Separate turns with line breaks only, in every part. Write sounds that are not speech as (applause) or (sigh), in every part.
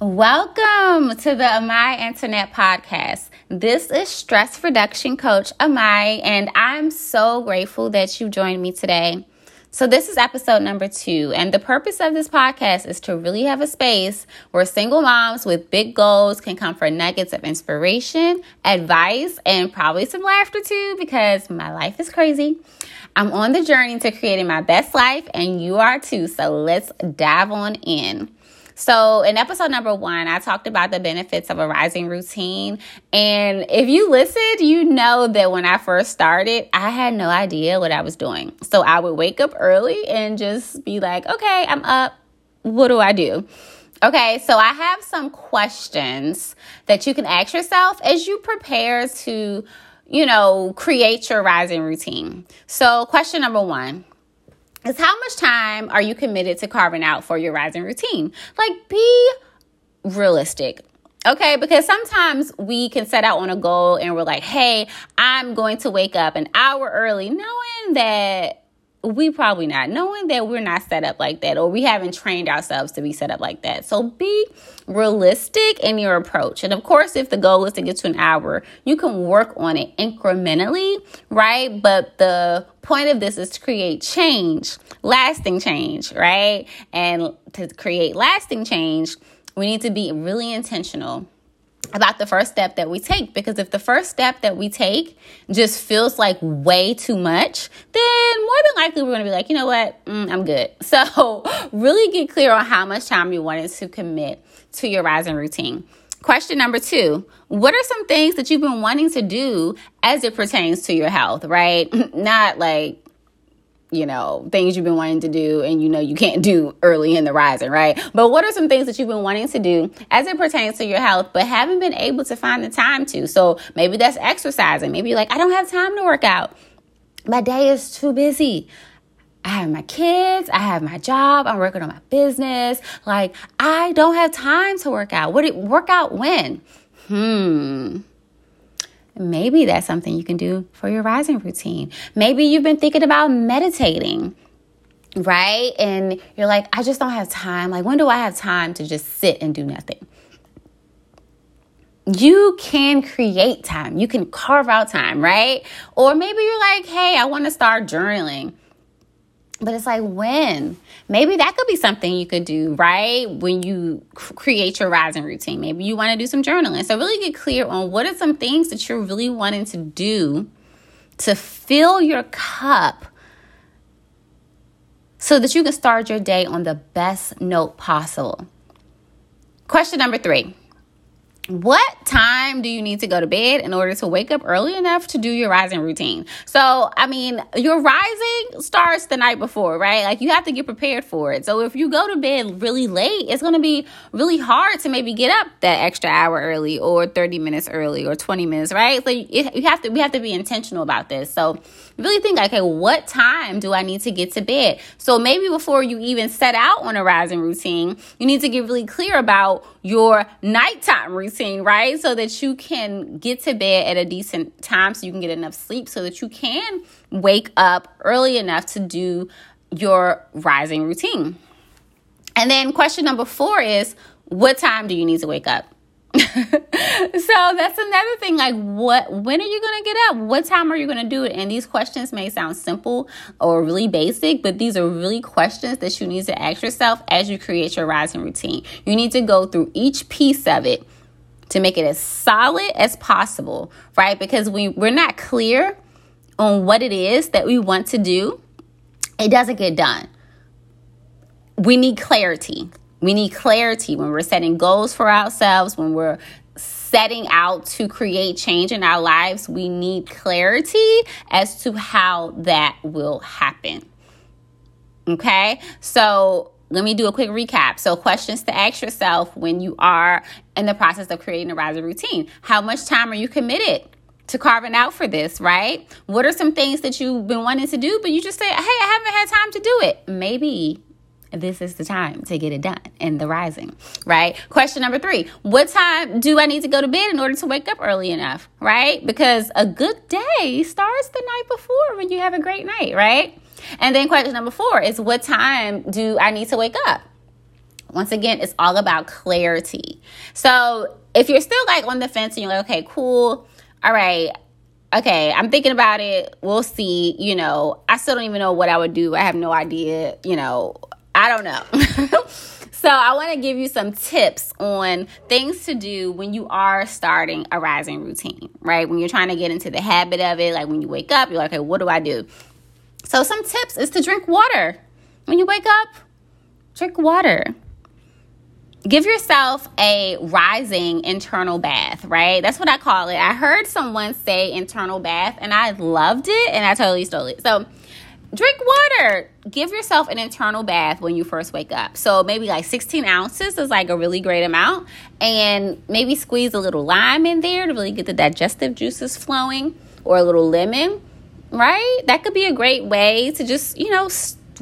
Welcome to the Amai Internet Podcast. This is stress reduction coach Amai, and I'm so grateful that you joined me today. So, this is episode number two, and the purpose of this podcast is to really have a space where single moms with big goals can come for nuggets of inspiration, advice, and probably some laughter too, because my life is crazy. I'm on the journey to creating my best life, and you are too. So, let's dive on in. So, in episode number one, I talked about the benefits of a rising routine. And if you listened, you know that when I first started, I had no idea what I was doing. So, I would wake up early and just be like, okay, I'm up. What do I do? Okay, so I have some questions that you can ask yourself as you prepare to, you know, create your rising routine. So, question number one is how much time are you committed to carving out for your rising routine? Like, be realistic. Okay, because sometimes we can set out on a goal and we're like, hey, I'm going to wake up an hour early, knowing that we probably not knowing that we're not set up like that or we haven't trained ourselves to be set up like that. So be realistic in your approach. And of course, if the goal is to get to an hour, you can work on it incrementally, right? But the point of this is to create change, lasting change, right? And to create lasting change, we need to be really intentional about the first step that we take because if the first step that we take just feels like way too much then more than likely we're going to be like you know what? Mm, i'm good. (laughs) So really get clear on how much time you wanted to commit to your rising routine. Question number two what are some things that you've been wanting to do as it pertains to your health right? (laughs) Not like you know, things you've been wanting to do and you know you can't do early in the rising, right? But what are some things that you've been wanting to do as it pertains to your health, but haven't been able to find the time to? So maybe that's exercising. Maybe you're like, I don't have time to work out. My day is too busy. I have my kids, I have my job, I'm working on my business. Like, I don't have time to work out. What work out when? Hmm. Maybe that's something you can do for your rising routine. Maybe you've been thinking about meditating, right? And you're like, I just don't have time. Like, when do I have time to just sit and do nothing? You can create time. You can carve out time, right? Or maybe you're like, hey, I want to start journaling. But it's like when? Maybe that could be something you could do, right? When you create your rising routine. Maybe you want to do some journaling. So, really get clear on what are some things that you're really wanting to do to fill your cup so that you can start your day on the best note possible. Question number three what time do you need to go to bed in order to wake up early enough to do your rising routine? So, I mean, your rising starts the night before, right? Like you have to get prepared for it. So, if you go to bed really late, it's going to be really hard to maybe get up that extra hour early or 30 minutes early or 20 minutes, right? So, you have to we have to be intentional about this. So, really think okay, what time do I need to get to bed? So, maybe before you even set out on a rising routine, you need to get really clear about your nighttime routine, right? So that you can get to bed at a decent time so you can get enough sleep so that you can wake up early enough to do your rising routine. And then question number four is what time do you need to wake up? (laughs) so that's another thing like what when are you going to get up? What time are you going to do it? And these questions may sound simple or really basic but these are really questions that you need to ask yourself as you create your rising routine. You need to go through each piece of it to make it as solid as possible right? Because we we're not clear on what it is that we want to do. It doesn't get done. We need clarity we need clarity when we're setting goals for ourselves, when we're setting out to create change in our lives. We need clarity as to how that will happen. Okay, so let me do a quick recap. So, questions to ask yourself when you are in the process of creating a rising routine. How much time are you committed to carving out for this, right? What are some things that you've been wanting to do, but you just say, hey, I haven't had time to do it? Maybe this is the time to get it done in the rising, right? Question number three What time do I need to go to bed in order to wake up early enough, right? Because a good day starts the night before when you have a great night, right? And then question number four is What time do I need to wake up? Once again, it's all about clarity. So if you're still like on the fence and you're like, okay, cool, all right, okay, I'm thinking about it. We'll see. You know, I still don't even know what I would do. I have no idea. You know, I don't know. (laughs) so I want to give you some tips on things to do when you are starting a rising routine, right? When you're trying to get into the habit of it, like when you wake up, you're like, okay, what do I do? So some tips is to drink water. When you wake up, drink water give yourself a rising internal bath, right? That's what I call it. I heard someone say internal bath and I loved it and I totally stole it. So, drink water. Give yourself an internal bath when you first wake up. So, maybe like 16 ounces is like a really great amount. And maybe squeeze a little lime in there to really get the digestive juices flowing or a little lemon, right? That could be a great way to just, you know,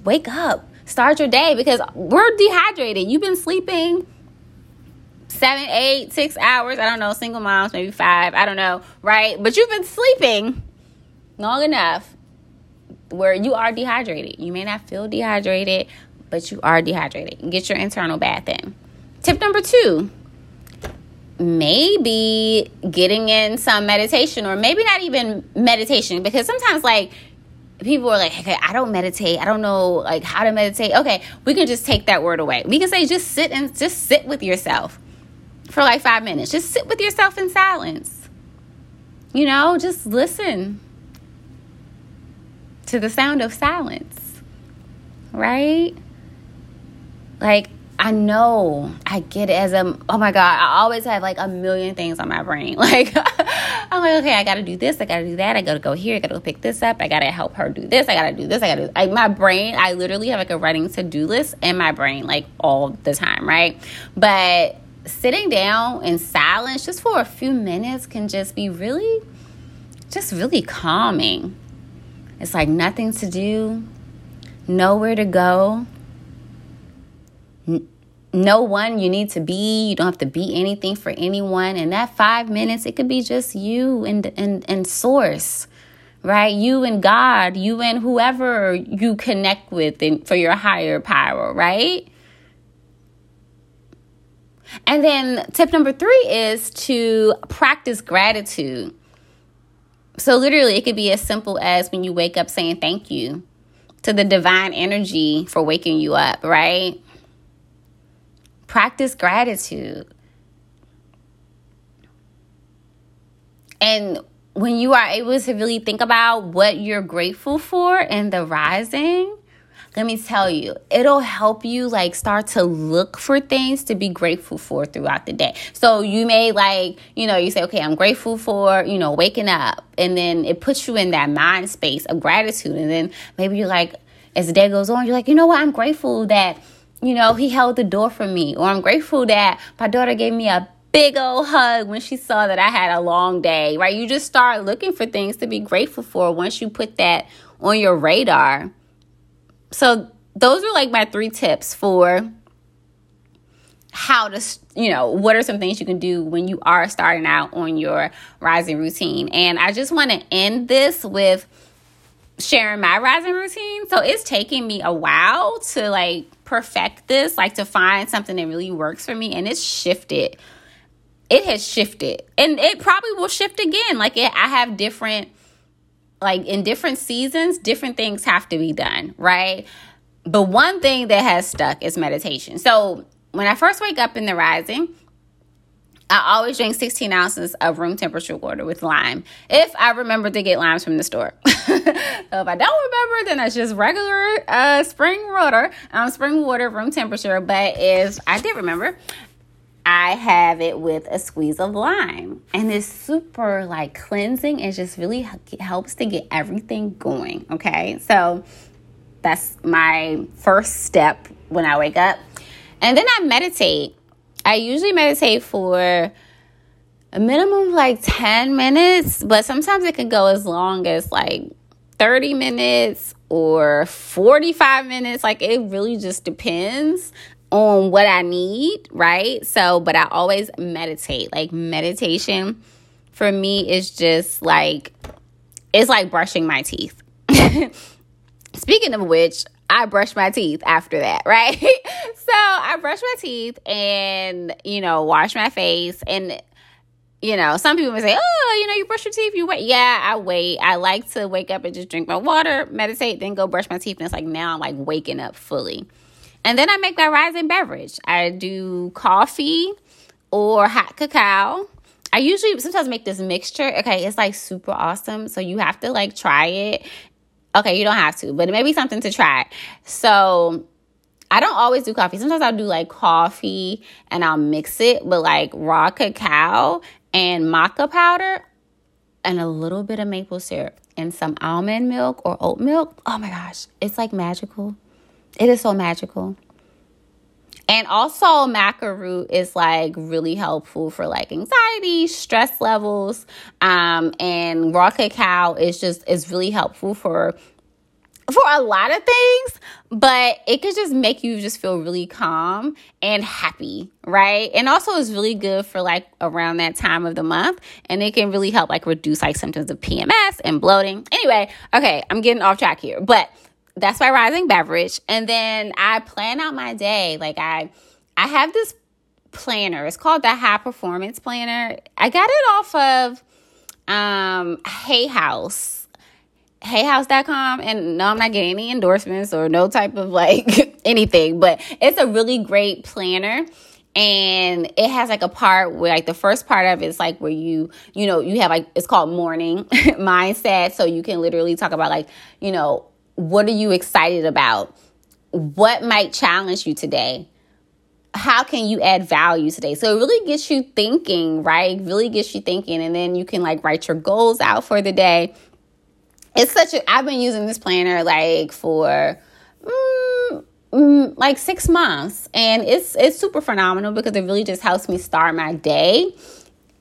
wake up start your day because we're dehydrated. You've been sleeping seven, eight, six hours. I don't know, single moms, maybe five. I don't know, right? But you've been sleeping long enough where you are dehydrated. You may not feel dehydrated, but you are dehydrated. Get your internal bath in. Tip number two maybe getting in some meditation or maybe not even meditation because sometimes like people are like, okay, I don't meditate. I don't know like how to meditate. Okay, we can just take that word away. We can say just sit and just sit with yourself for like five minutes. Just sit with yourself in silence. You know, just listen to the sound of silence. Right? Like I know I get it as a oh my god, I always have like a million things on my brain. (laughs) Like I'm like, okay, I gotta do this, I gotta do that, I gotta go here, I gotta go pick this up, I gotta help her do this, I gotta do this, I gotta like my brain, I literally have like a running to-do list in my brain like all the time, right? But sitting down in silence just for a few minutes can just be really just really calming. It's like nothing to do, nowhere to go no one you need to be. You don't have to be anything for anyone. And that five minutes, it could be just you and and and source, right? You and God, you and whoever you connect with and for your higher power, right? And then tip number three is to practice gratitude. So literally, it could be as simple as when you wake up saying thank you to the divine energy for waking you up, right? Practice gratitude. And when you are able to really think about what you're grateful for in the rising, let me tell you, it'll help you like start to look for things to be grateful for throughout the day. So you may like, you know, you say, okay, I'm grateful for, you know, waking up. And then it puts you in that mind space of gratitude. And then maybe you're like, as the day goes on, you're like, you know what, I'm grateful that you know, he held the door for me. Or I'm grateful that my daughter gave me a big old hug when she saw that I had a long day, right? You just start looking for things to be grateful for once you put that on your radar. So, those are like my three tips for how to, you know, what are some things you can do when you are starting out on your rising routine. And I just want to end this with sharing my rising routine. So, it's taking me a while to like perfect this, like to find something that really works for me, and it's shifted. It has shifted, and it probably will shift again. Like it, I have different, like in different seasons, different things have to be done, right? But one thing that has stuck is meditation. So when I first wake up in the rising, I always drink 16 ounces of room temperature water with lime if I remember to get limes from the store. (laughs) if I don't remember, then that's just regular uh, spring water, um, spring water, room temperature. But if I did remember, I have it with a squeeze of lime, and it's super like cleansing. It just really helps to get everything going. Okay, so that's my first step when I wake up, and then I meditate. I usually meditate for a minimum of like 10 minutes, but sometimes it can go as long as like 30 minutes or 45 minutes. Like it really just depends on what I need, right? So, but I always meditate. Like meditation for me is just like it's like brushing my teeth. (laughs) Speaking of which, I brush my teeth after that, (laughs) right? so I brush my teeth and, you know, wash my face. And, you know, some people may say, oh, you know, you brush your teeth, you wait. Yeah, I wait. I like to wake up and just drink my water, meditate, then go brush my teeth. And it's like now I'm like waking up fully. And then I make my rising beverage. I do coffee or hot cacao. I usually sometimes make this mixture. Okay, it's like super awesome. So you have to like try it. Okay, you don't have to, but it may be something to try. So I don't always do coffee. Sometimes I'll do like coffee and I'll mix it with like raw cacao and maca powder and a little bit of maple syrup and some almond milk or oat milk. Oh my gosh, it's like magical. It is so magical. And also, maca root is like really helpful for like anxiety, stress levels. Um, and raw cacao is just is really helpful for for a lot of things, but it could just make you just feel really calm and happy, right? And also it's really good for like around that time of the month and it can really help like reduce like symptoms of PMS and bloating. Anyway, okay, I'm getting off track here, but that's my rising beverage. And then I plan out my day. Like I I have this planner. It's called the High Performance Planner. I got it off of um Hay House hayhouse.com and no i'm not getting any endorsements or no type of like (laughs) anything but it's a really great planner and it has like a part where like the first part of it is like where you you know you have like it's called morning (laughs) mindset so you can literally talk about like you know what are you excited about? What might challenge you today? How can you add value today? So it really gets you thinking, right? Really gets you thinking. And then you can like write your goals out for the day. It's such a, I've been using this planner like for, mm, mm, like six months and it's it's super phenomenal because it really just helps me start my day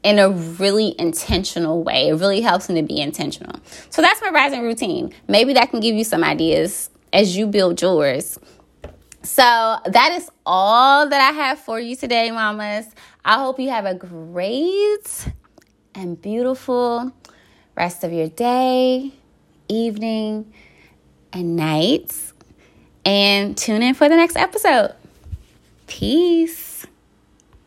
in a really intentional way. It really helps them to be intentional. So that's my rising routine. Maybe that can give you some ideas as you build yours. So that is all that I have for you today, mamas. I hope you have a great and beautiful rest of your day, evening, and night. And tune in for the next episode. Peace.